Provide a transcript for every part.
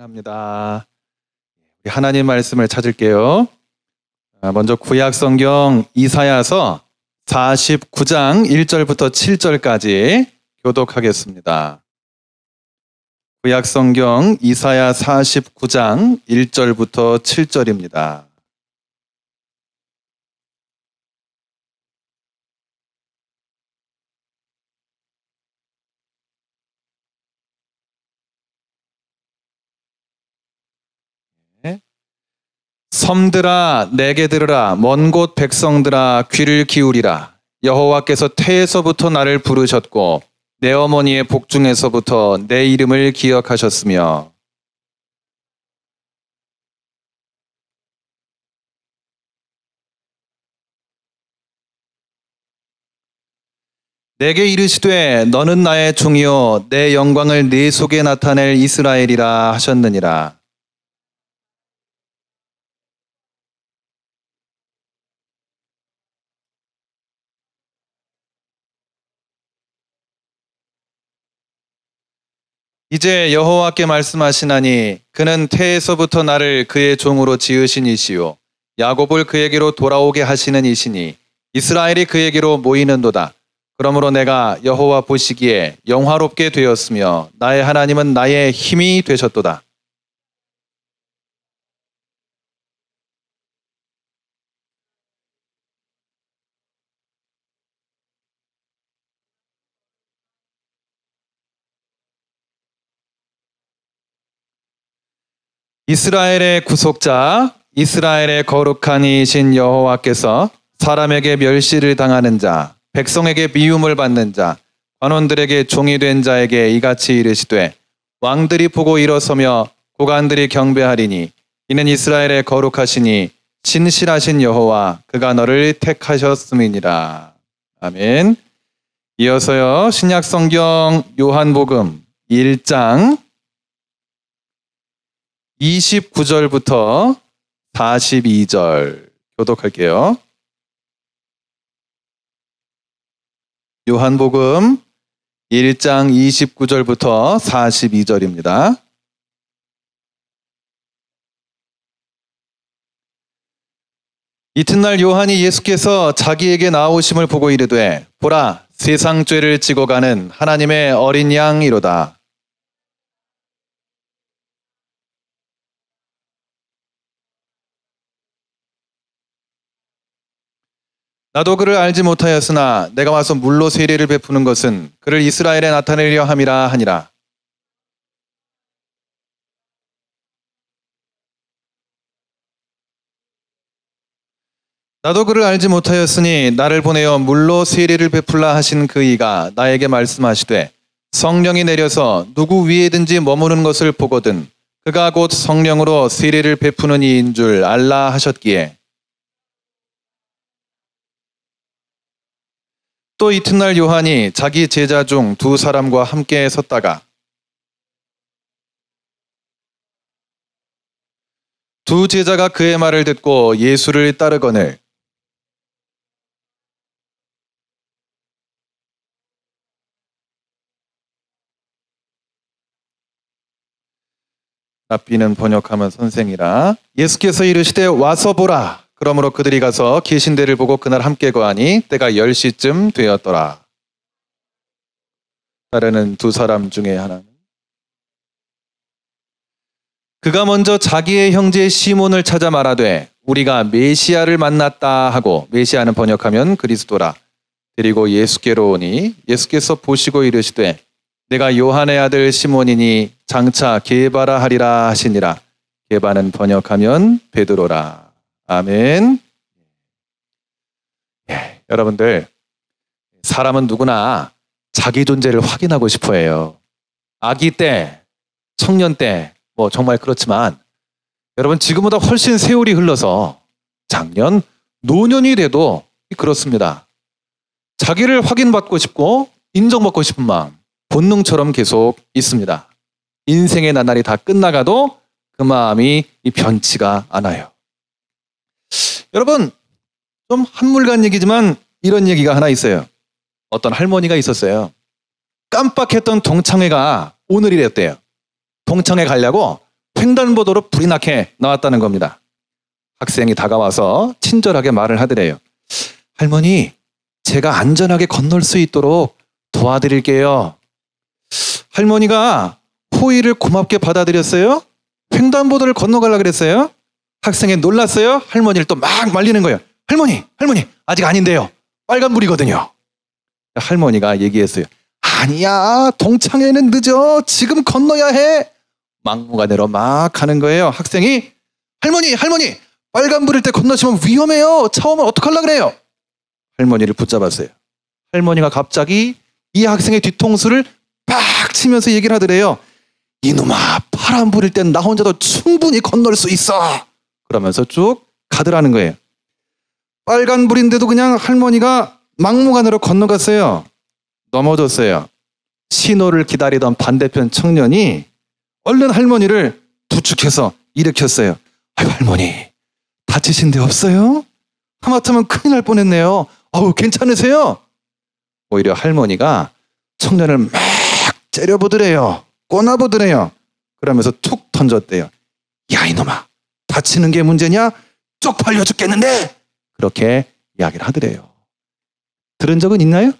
합니다. 우리 하나님 말씀을 찾을게요. 아, 먼저 구약 성경 이사야서 49장 1절부터 7절까지 교독하겠습니다. 구약 성경 이사야 49장 1절부터 7절입니다. 섬들아 내게 들으라. 먼 곳 백성들아 귀를 기울이라. 여호와께서 태에서부터 나를 부르셨고 내 어머니의 복중에서부터 내 이름을 기억하셨으며. 내게 이르시되 너는 나의 종이요 내 영광을 네 속에 나타낼 이스라엘이라 하셨느니라 이제 여호와께 말씀하시나니 그는 태에서부터 나를 그의 종으로 지으신 이시요 야곱을 그에게로 돌아오게 하시는 이시니 이스라엘이 그에게로 모이는도다. 그러므로 내가 여호와 보시기에 영화롭게 되었으며 나의 하나님은 나의 힘이 되셨도다. 이스라엘의 구속자, 이스라엘의 거룩한 이신 여호와께서 사람에게 멸시를 당하는 자, 백성에게 미움을 받는 자, 관원들에게 종이 된 자에게 이같이 이르시되 왕들이 보고 일어서며 고관들이 경배하리니 이는 이스라엘의 거룩하시니 신실하신 여호와 그가 너를 택하셨음이니라. 아멘. 이어서요. 신약 성경 요한복음 1장 29절부터 42절 교독할게요. 요한복음 1장 29절부터 42절입니다. 이튿날 요한이 예수께서 자기에게 나오심을 보고 이르되 보라 세상 죄를 지고 가는 하나님의 어린 양이로다. 나도 그를 알지 못하였으나 내가 와서 물로 세례를 베푸는 것은 그를 이스라엘에 나타내려 함이라 하니라. 나도 그를 알지 못하였으니 나를 보내어 물로 세례를 베풀라 하신 그 이가 나에게 말씀하시되 성령이 내려서 누구 위에든지 머무는 것을 보거든 그가 곧 성령으로 세례를 베푸는 이인 줄 알라 하셨기에 또 이튿날 요한이 자기 제자 중 두 사람과 함께 섰다가 두 제자가 그의 말을 듣고 예수를 따르거늘 납비는 번역하면 선생이라. 예수께서 이르시되 와서 보라 그러므로 그들이 가서 계신 데를 보고 그날 함께 거하니 때가 10시쯤 되었더라. 따르는 두 사람 중에 하나는 그가 먼저 자기의 형제 시몬을 찾아 말하되 우리가 메시아를 만났다 하고 메시아는 번역하면 그리스도라. 데리고 예수께로 오니 예수께서 보시고 이르시되 내가 요한의 아들 시몬이니 장차 게바라 하리라 하시니라. 게바는 번역하면 베드로라. 아멘. 예, 여러분들, 사람은 누구나 자기 존재를 확인하고 싶어 해요. 아기 때, 청년 때, 뭐 정말 그렇지만, 여러분 지금보다 훨씬 세월이 흘러서 작년, 노년이 돼도 그렇습니다. 자기를 확인받고 싶고 인정받고 싶은 마음, 본능처럼 계속 있습니다. 인생의 나날이 다 끝나가도 그 마음이 변치가 않아요. 여러분, 좀 한물간 얘기지만 이런 얘기가 하나 있어요. 어떤 할머니가 있었어요. 깜빡했던 동창회가 오늘이랬대요. 동창회 가려고 횡단보도로 불이 나게 나왔다는 겁니다. 학생이 다가와서 친절하게 말을 하더래요. 할머니, 제가 안전하게 건널 수 있도록 도와드릴게요. 할머니가 호의를 고맙게 받아들였어요. 횡단보도를 건너가려 그랬어요. 학생이 놀랐어요. 할머니를 또 막 말리는 거예요. 할머니, 할머니, 아직 아닌데요. 빨간불이거든요. 할머니가 얘기했어요. 아니야, 동창회는 늦어. 지금 건너야 해. 막무가내로 막 하는 거예요. 학생이 할머니, 할머니, 빨간불일 때 건너시면 위험해요. 차 오면 어떡하려 그래요? 할머니를 붙잡았어요. 할머니가 갑자기 이 학생의 뒤통수를 팍 치면서 얘기를 하더래요. 이놈아, 파란불일 땐 나 혼자도 충분히 건널 수 있어. 그러면서 쭉 가더라는 거예요. 빨간 불인데도 그냥 할머니가 막무가내로 건너갔어요. 넘어졌어요. 신호를 기다리던 반대편 청년이 얼른 할머니를 부축해서 일으켰어요. 아유, 할머니, 다치신 데 없어요? 하마터면 큰일 날 뻔했네요. 아우, 괜찮으세요? 오히려 할머니가 청년을 막 째려보더래요. 꼬나보더래요. 그러면서 툭 던졌대요. 야, 이놈아, 다치는 게 문제냐? 쪽팔려 죽겠는데! 그렇게 이야기를 하더래요. 들은 적은 있나요?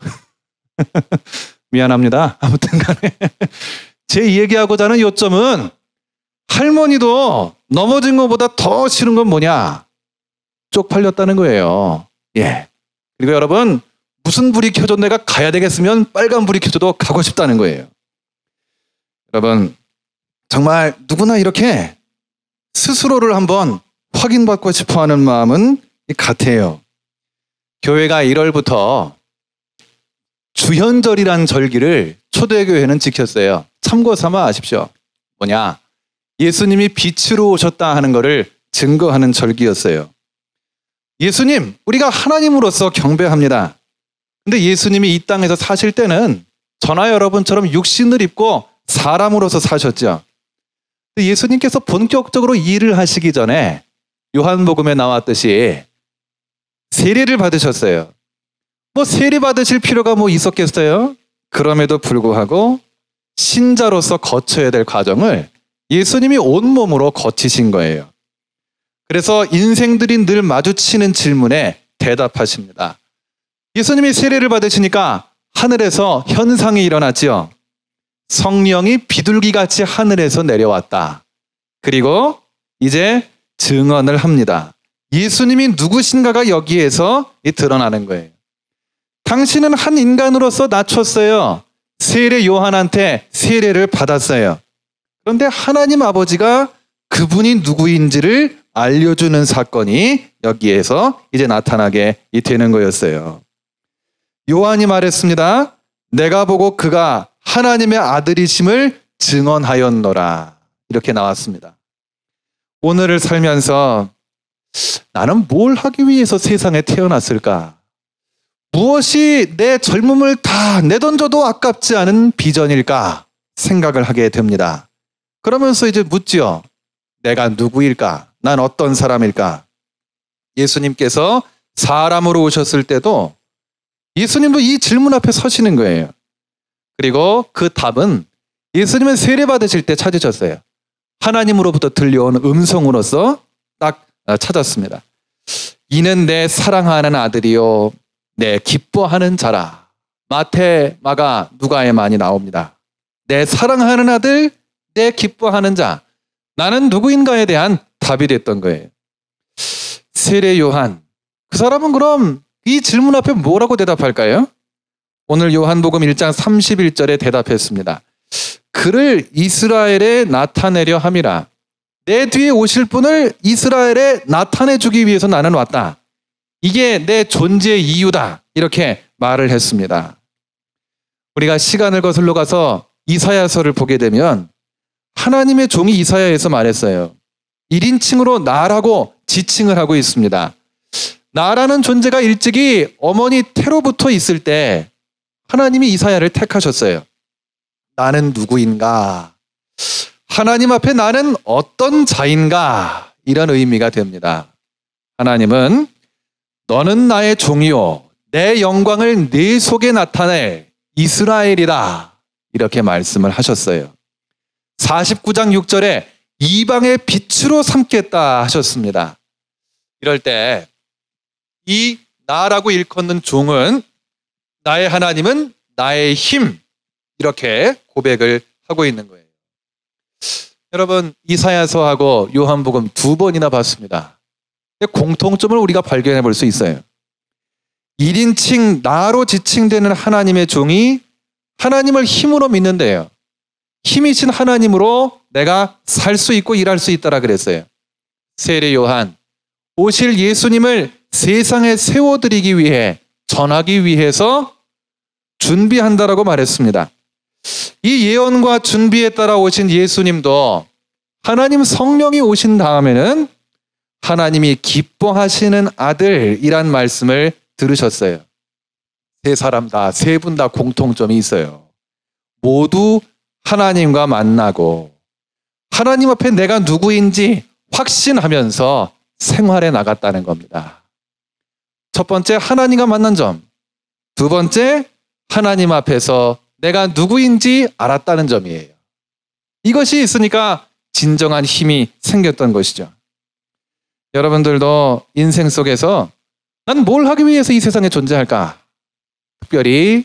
미안합니다. 아무튼 간에. 제 얘기하고자 하는 요점은 할머니도 넘어진 것보다 더 싫은 건 뭐냐? 쪽팔렸다는 거예요. 예. 그리고 여러분, 무슨 불이 켜져 내가 가야 되겠으면 빨간 불이 켜져도 가고 싶다는 거예요. 여러분, 정말 누구나 이렇게 스스로를 한번 확인받고 싶어 하는 마음은 같아요. 교회가 1월부터 주현절이란 절기를 초대교회는 지켰어요. 참고 삼아 아십시오. 뭐냐? 예수님이 빛으로 오셨다 하는 것을 증거하는 절기였어요. 예수님, 우리가 하나님으로서 경배합니다. 근데 예수님이 이 땅에서 사실 때는 저나 여러분처럼 육신을 입고 사람으로서 사셨죠. 예수님께서 본격적으로 일을 하시기 전에 요한복음에 나왔듯이 세례를 받으셨어요. 뭐 세례 받으실 필요가 뭐 있었겠어요? 그럼에도 불구하고 신자로서 거쳐야 될 과정을 예수님이 온몸으로 거치신 거예요. 그래서 인생들이 늘 마주치는 질문에 대답하십니다. 예수님이 세례를 받으시니까 하늘에서 현상이 일어났지요. 성령이 비둘기 같이 하늘에서 내려왔다. 그리고 이제 증언을 합니다. 예수님이 누구신가가 여기에서 드러나는 거예요. 당신은 한 인간으로서 낮췄어요. 세례 요한한테 세례를 받았어요. 그런데 하나님 아버지가 그분이 누구인지를 알려주는 사건이 여기에서 이제 나타나게 되는 거였어요. 요한이 말했습니다. 내가 보고 그가 하나님의 아들이심을 증언하였노라. 이렇게 나왔습니다. 오늘을 살면서 나는 뭘 하기 위해서 세상에 태어났을까? 무엇이 내 젊음을 다 내던져도 아깝지 않은 비전일까? 생각을 하게 됩니다. 그러면서 이제 묻지요. 내가 누구일까? 난 어떤 사람일까? 예수님께서 사람으로 오셨을 때도 예수님도 이 질문 앞에 서시는 거예요. 그리고 그 답은 예수님은 세례 받으실 때 찾으셨어요. 하나님으로부터 들려온 음성으로서 딱 찾았습니다. 이는 내 사랑하는 아들이요, 내 기뻐하는 자라. 마태, 마가, 누가에 많이 나옵니다. 내 사랑하는 아들, 내 기뻐하는 자. 나는 누구인가에 대한 답이 됐던 거예요. 세례 요한. 그 사람은 그럼 이 질문 앞에 뭐라고 대답할까요? 오늘 요한복음 1장 31절에 대답했습니다. 그를 이스라엘에 나타내려 함이라. 내 뒤에 오실 분을 이스라엘에 나타내 주기 위해서 나는 왔다. 이게 내 존재의 이유다. 이렇게 말을 했습니다. 우리가 시간을 거슬러 가서 이사야서를 보게 되면 하나님의 종이 이사야에서 말했어요. 1인칭으로 나라고 지칭을 하고 있습니다. 나라는 존재가 일찍이 어머니 태로부터 있을 때 하나님이 이사야를 택하셨어요. 나는 누구인가? 하나님 앞에 나는 어떤 자인가? 이런 의미가 됩니다. 하나님은 너는 나의 종이요. 내 영광을 네 속에 나타낼 이스라엘이다. 이렇게 말씀을 하셨어요. 49장 6절에 이방의 빛으로 삼겠다 하셨습니다. 이럴 때 이 나라고 일컫는 종은 나의 하나님은 나의 힘 이렇게 고백을 하고 있는 거예요. 여러분 이사야서하고 요한복음 두 번이나 봤습니다. 공통점을 우리가 발견해 볼 수 있어요. 1인칭 나로 지칭되는 하나님의 종이 하나님을 힘으로 믿는데요. 힘이신 하나님으로 내가 살 수 있고 일할 수 있다라 그랬어요. 세례 요한 오실 예수님을 세상에 세워드리기 위해 전하기 위해서 준비한다라고 말했습니다. 이 예언과 준비에 따라 오신 예수님도 하나님 성령이 오신 다음에는 하나님이 기뻐하시는 아들이란 말씀을 들으셨어요. 세 사람 다, 세 분 다 공통점이 있어요. 모두 하나님과 만나고 하나님 앞에 내가 누구인지 확신하면서 생활해 나갔다는 겁니다. 첫 번째, 하나님과 만난 점. 두 번째, 하나님 앞에서 내가 누구인지 알았다는 점이에요. 이것이 있으니까 진정한 힘이 생겼던 것이죠. 여러분들도 인생 속에서 난 뭘 하기 위해서 이 세상에 존재할까? 특별히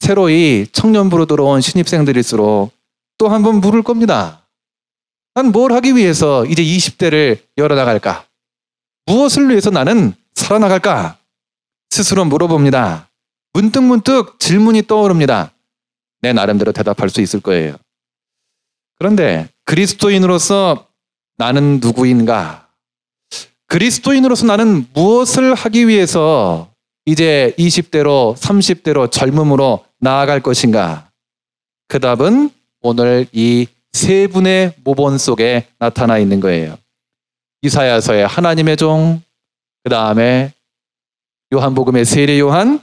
새로이 청년부로 들어온 신입생들일수록 또 한 번 물을 겁니다. 난 뭘 하기 위해서 이제 20대를 열어나갈까? 무엇을 위해서 나는 살아나갈까? 스스로 물어봅니다. 문득 문득 질문이 떠오릅니다. 내 나름대로 대답할 수 있을 거예요. 그런데 그리스도인으로서 나는 누구인가? 그리스도인으로서 나는 무엇을 하기 위해서 이제 20대로 30대로 젊음으로 나아갈 것인가? 그 답은 오늘 이 세 분의 모본 속에 나타나 있는 거예요. 이사야서의 하나님의 종, 그 다음에 요한복음의 세례 요한,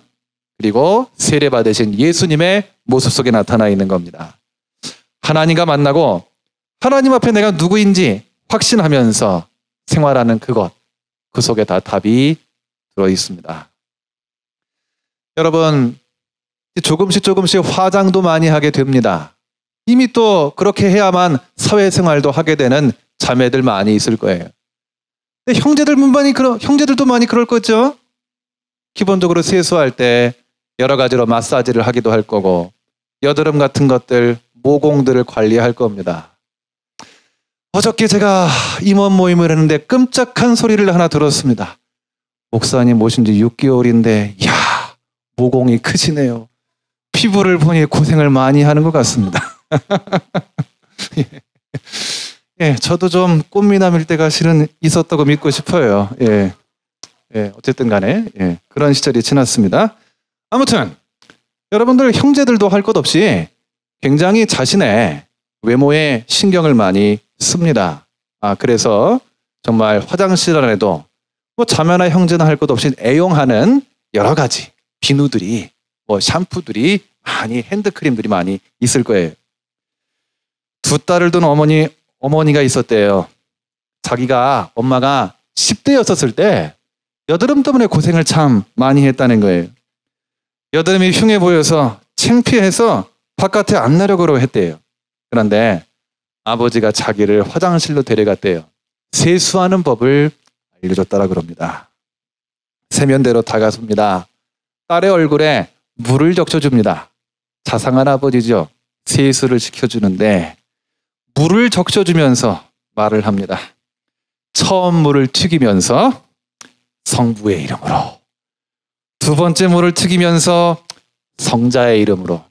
그리고 세례 받으신 예수님의 모습 속에 나타나 있는 겁니다. 하나님과 만나고 하나님 앞에 내가 누구인지 확신하면서 생활하는 그것, 그 속에 다 답이 들어 있습니다. 여러분, 조금씩 조금씩 화장도 많이 하게 됩니다. 이미 또 그렇게 해야만 사회생활도 하게 되는 자매들 많이 있을 거예요. 근데 형제들 많이 그러, 형제들도 많이 그럴 거죠. 기본적으로 세수할 때 여러 가지로 마사지를 하기도 할 거고 여드름 같은 것들 모공들을 관리할 겁니다. 어저께 제가 임원 모임을 했는데 끔찍한 소리를 하나 들었습니다. 목사님 오신 지 6개월인데 야 모공이 크시네요. 피부를 보니 고생을 많이 하는 것 같습니다. 예. 예, 저도 좀 꽃미남일 때가 실은 있었다고 믿고 싶어요. 예. 예, 어쨌든 간에, 예, 그런 시절이 지났습니다. 아무튼, 여러분들 형제들도 할 것 없이 굉장히 자신의 외모에 신경을 많이 씁니다. 아, 그래서 정말 화장실 안에도 뭐 자매나 형제나 할 것 없이 애용하는 여러 가지 비누들이 뭐 샴푸들이 많이 핸드크림들이 많이 있을 거예요. 두 딸을 둔 어머니 어머니가 있었대요. 자기가 엄마가 10대였었을 때 여드름 때문에 고생을 참 많이 했다는 거예요. 여드름이 흉해 보여서 창피해서 바깥에 안 나려고 했대요. 그런데 아버지가 자기를 화장실로 데려갔대요. 세수하는 법을 알려줬다라 그럽니다. 세면대로 다가섭니다. 딸의 얼굴에 물을 적셔줍니다. 자상한 아버지죠. 세수를 시켜주는데 물을 적셔주면서 말을 합니다. 처음 물을 튀기면서 성부의 이름으로 두 번째 물을 튀기면서 성자의 이름으로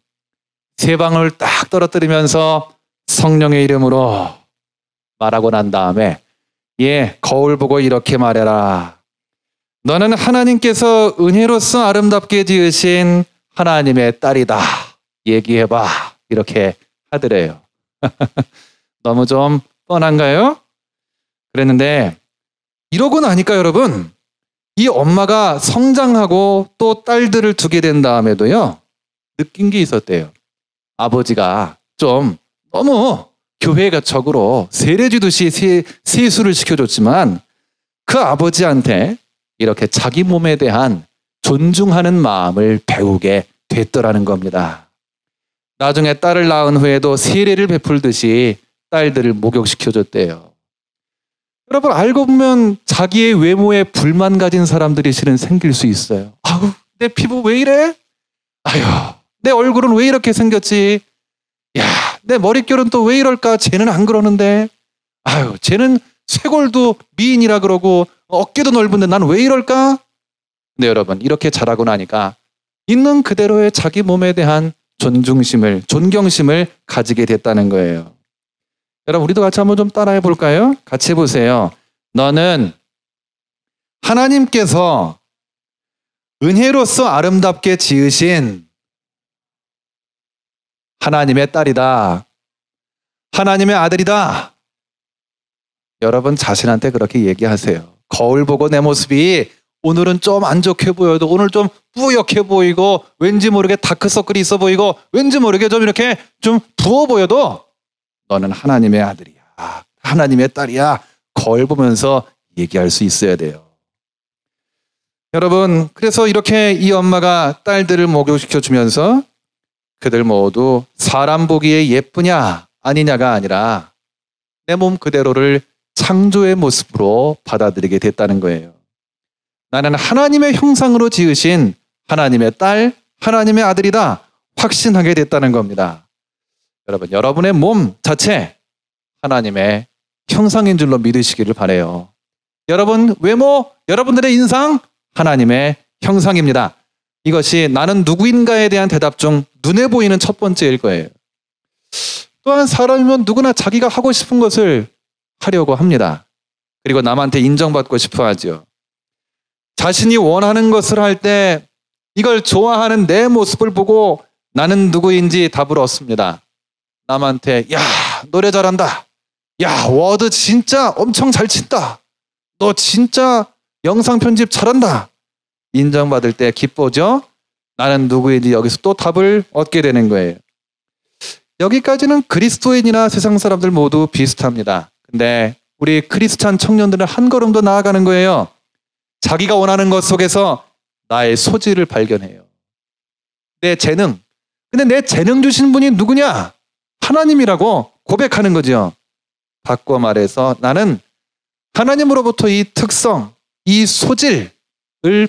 세 방울 딱 떨어뜨리면서 성령의 이름으로 말하고 난 다음에 예 거울 보고 이렇게 말해라 너는 하나님께서 은혜로서 아름답게 지으신 하나님의 딸이다. 얘기해봐. 이렇게 하더래요. 너무 좀 뻔한가요? 그랬는데, 이러고 나니까 여러분, 이 엄마가 성장하고 또 딸들을 두게 된 다음에도요, 느낀 게 있었대요. 아버지가 좀 너무 교회가 적으로 세례 주듯이 세수를 시켜줬지만 그 아버지한테 이렇게 자기 몸에 대한 존중하는 마음을 배우게 됐더라는 겁니다. 나중에 딸을 낳은 후에도 세례를 베풀듯이 딸들을 목욕시켜줬대요. 여러분 알고 보면 자기의 외모에 불만 가진 사람들이 실은 생길 수 있어요. 아우 내 피부 왜 이래? 아유 내 얼굴은 왜 이렇게 생겼지? 야 내 머릿결은 또 왜 이럴까? 쟤는 안 그러는데. 아유 쟤는 쇄골도 미인이라 그러고 어깨도 넓은데 난 왜 이럴까? 네 여러분 이렇게 자라고 나니까 있는 그대로의 자기 몸에 대한 존중심을 존경심을 가지게 됐다는 거예요. 여러분 우리도 같이 한번 좀 따라해 볼까요? 같이 해보세요. 너는 하나님께서 은혜로서 아름답게 지으신 하나님의 딸이다. 하나님의 아들이다. 여러분 자신한테 그렇게 얘기하세요. 거울 보고 내 모습이 오늘은 좀 안 좋게 보여도 오늘 좀 뿌옇게 보이고 왠지 모르게 다크서클이 있어 보이고 왠지 모르게 좀 이렇게 좀 부어 보여도 너는 하나님의 아들이야. 하나님의 딸이야. 거울 보면서 얘기할 수 있어야 돼요. 여러분, 그래서 이렇게 이 엄마가 딸들을 목욕시켜 주면서 그들 모두 사람 보기에 예쁘냐 아니냐가 아니라 내 몸 그대로를 창조의 모습으로 받아들이게 됐다는 거예요. 나는 하나님의 형상으로 지으신 하나님의 딸, 하나님의 아들이다. 확신하게 됐다는 겁니다. 여러분, 여러분의 몸 자체 하나님의 형상인 줄로 믿으시기를 바래요. 여러분 외모, 여러분들의 인상 하나님의 형상입니다. 이것이 나는 누구인가에 대한 대답 중 눈에 보이는 첫 번째일 거예요. 또한 사람이면 누구나 자기가 하고 싶은 것을 하려고 합니다. 그리고 남한테 인정받고 싶어 하죠. 자신이 원하는 것을 할 때 이걸 좋아하는 내 모습을 보고 나는 누구인지 답을 얻습니다. 남한테 야 노래 잘한다. 야 워드 진짜 엄청 잘 친다. 너 진짜 영상 편집 잘한다. 인정받을 때 기뻐죠. 나는 누구인지 여기서 또 답을 얻게 되는 거예요. 여기까지는 그리스도인이나 세상 사람들 모두 비슷합니다. 근데 우리 크리스찬 청년들은 한 걸음 더 나아가는 거예요. 자기가 원하는 것 속에서 나의 소질을 발견해요. 내 재능. 근데 내 재능 주신 분이 누구냐? 하나님이라고 고백하는 거죠. 바꿔 말해서 나는 하나님으로부터 이 특성, 이 소질을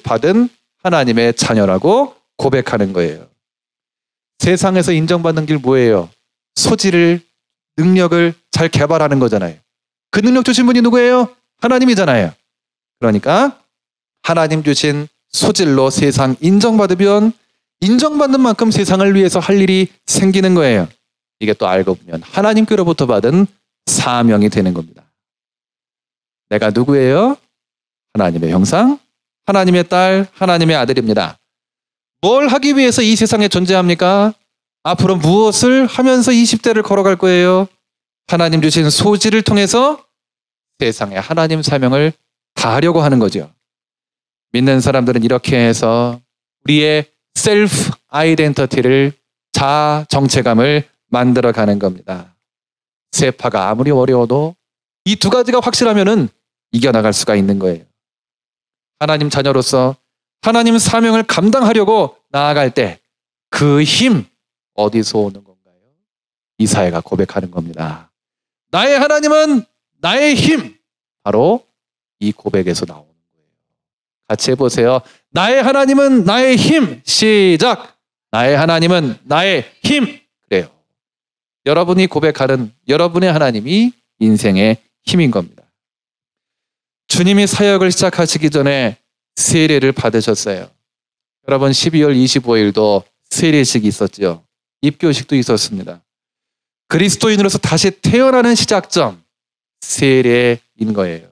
받은 하나님의 자녀라고 고백하는 거예요. 세상에서 인정받는 길 뭐예요? 소질을, 능력을 잘 개발하는 거잖아요. 그 능력 주신 분이 누구예요? 하나님이잖아요. 그러니까 하나님 주신 소질로 세상 인정받으면 인정받는 만큼 세상을 위해서 할 일이 생기는 거예요. 이게 또 알고 보면 하나님께로부터 받은 사명이 되는 겁니다. 내가 누구예요? 하나님의 형상, 하나님의 딸, 하나님의 아들입니다. 뭘 하기 위해서 이 세상에 존재합니까? 앞으로 무엇을 하면서 20대를 걸어갈 거예요? 하나님 주신 소질을 통해서 세상에 하나님 사명을 다하려고 하는 거죠. 믿는 사람들은 이렇게 해서 우리의 셀프 아이덴티티를 자아 정체감을 만들어 가는 겁니다. 세파가 아무리 어려워도 이 두 가지가 확실하면은 이겨나갈 수가 있는 거예요. 하나님 자녀로서 하나님 사명을 감당하려고 나아갈 때 그 힘 어디서 오는 건가요? 이사야가 고백하는 겁니다. 나의 하나님은 나의 힘 바로 이 고백에서 나오는 거예요. 같이 해보세요. 나의 하나님은 나의 힘 시작. 나의 하나님은 나의 힘. 여러분이 고백하는 여러분의 하나님이 인생의 힘인 겁니다. 주님이 사역을 시작하시기 전에 세례를 받으셨어요. 여러분 12월 25일도 세례식이 있었죠. 입교식도 있었습니다. 그리스도인으로서 다시 태어나는 시작점 세례인 거예요.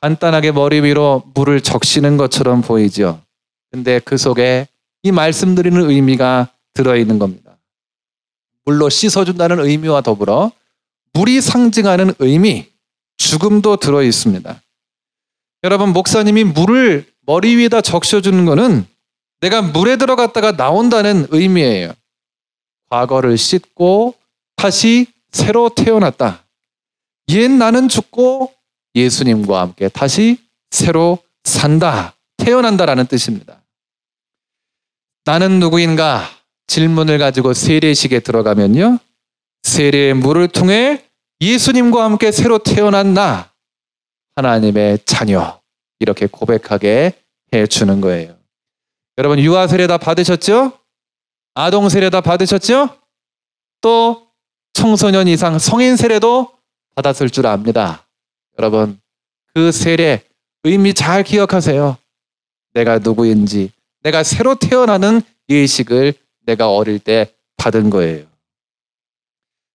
간단하게 머리 위로 물을 적시는 것처럼 보이죠. 근데 그 속에 이 말씀드리는 의미가 들어 있는 겁니다. 물로 씻어준다는 의미와 더불어 물이 상징하는 의미, 죽음도 들어 있습니다. 여러분, 목사님이 물을 머리 위에다 적셔주는 것은 내가 물에 들어갔다가 나온다는 의미예요. 과거를 씻고 다시 새로 태어났다. 옛 나는 죽고 예수님과 함께 다시 새로 산다. 태어난다라는 뜻입니다. 나는 누구인가 질문을 가지고 세례식에 들어가면요. 세례의 물을 통해 예수님과 함께 새로 태어난 나 하나님의 자녀 이렇게 고백하게 해 주는 거예요. 여러분 유아 세례 다 받으셨죠? 아동 세례 다 받으셨죠? 또 청소년 이상 성인 세례도 받았을 줄 압니다. 여러분 그 세례 의미 잘 기억하세요. 내가 누구인지 내가 새로 태어나는 예식을 내가 어릴 때 받은 거예요.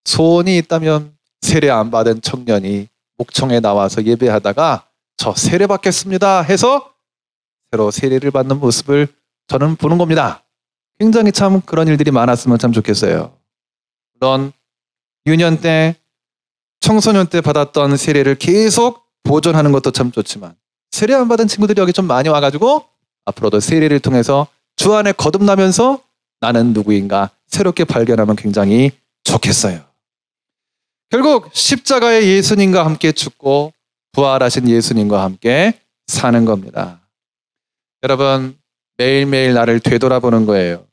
소원이 있다면 세례 안 받은 청년이 목청에 나와서 예배하다가 저 세례 받겠습니다 해서 새로 세례를 받는 모습을 저는 보는 겁니다. 굉장히 참 그런 일들이 많았으면 참 좋겠어요. 물론 유년 때 청소년 때 받았던 세례를 계속 보존하는 것도 참 좋지만 세례 안 받은 친구들이 여기 좀 많이 와가지고 앞으로도 세례를 통해서 주 안에 거듭나면서 나는 누구인가 새롭게 발견하면 굉장히 좋겠어요. 결국 십자가의 예수님과 함께 죽고 부활하신 예수님과 함께 사는 겁니다. 여러분 매일매일 나를 되돌아보는 거예요.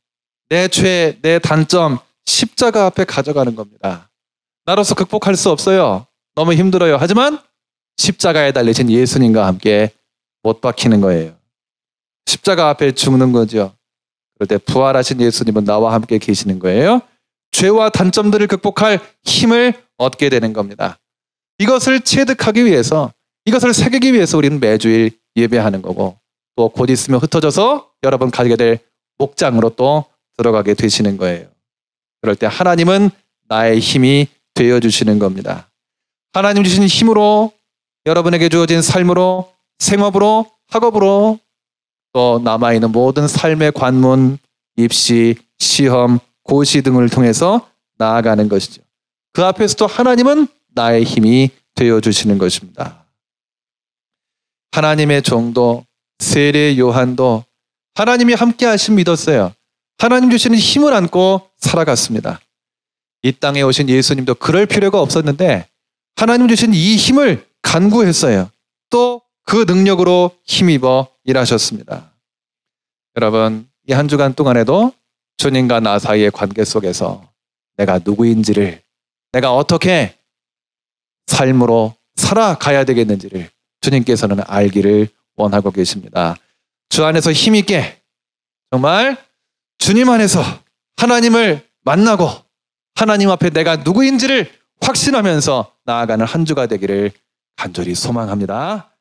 내 죄, 내 단점 십자가 앞에 가져가는 겁니다. 나로서 극복할 수 없어요. 너무 힘들어요. 하지만 십자가에 달리신 예수님과 함께 못 박히는 거예요. 십자가 앞에 죽는 거죠. 그럴 때 부활하신 예수님은 나와 함께 계시는 거예요. 죄와 단점들을 극복할 힘을 얻게 되는 겁니다. 이것을 체득하기 위해서, 이것을 새기기 위해서 우리는 매주일 예배하는 거고, 또 곧 있으면 흩어져서 여러분 가게 될 목장으로 또 들어가게 되시는 거예요. 그럴 때 하나님은 나의 힘이 되어 주시는 겁니다. 하나님 주신 힘으로 여러분에게 주어진 삶으로 생업으로 학업으로 또 남아있는 모든 삶의 관문, 입시, 시험, 고시 등을 통해서 나아가는 것이죠. 그 앞에서도 하나님은 나의 힘이 되어 주시는 것입니다. 하나님의 종도 세례 요한도 하나님이 함께 하심 믿었어요. 하나님 주시는 힘을 안고 살아갔습니다. 이 땅에 오신 예수님도 그럴 필요가 없었는데 하나님 주신 이 힘을 간구했어요. 또 그 능력으로 힘입어 일하셨습니다. 여러분, 이 한 주간 동안에도 주님과 나 사이의 관계 속에서 내가 누구인지를 내가 어떻게 삶으로 살아가야 되겠는지를 주님께서는 알기를 원하고 계십니다. 주 안에서 힘있게 정말 주님 안에서 하나님을 만나고 하나님 앞에 내가 누구인지를 확신하면서 나아가는 한 주가 되기를 간절히 소망합니다.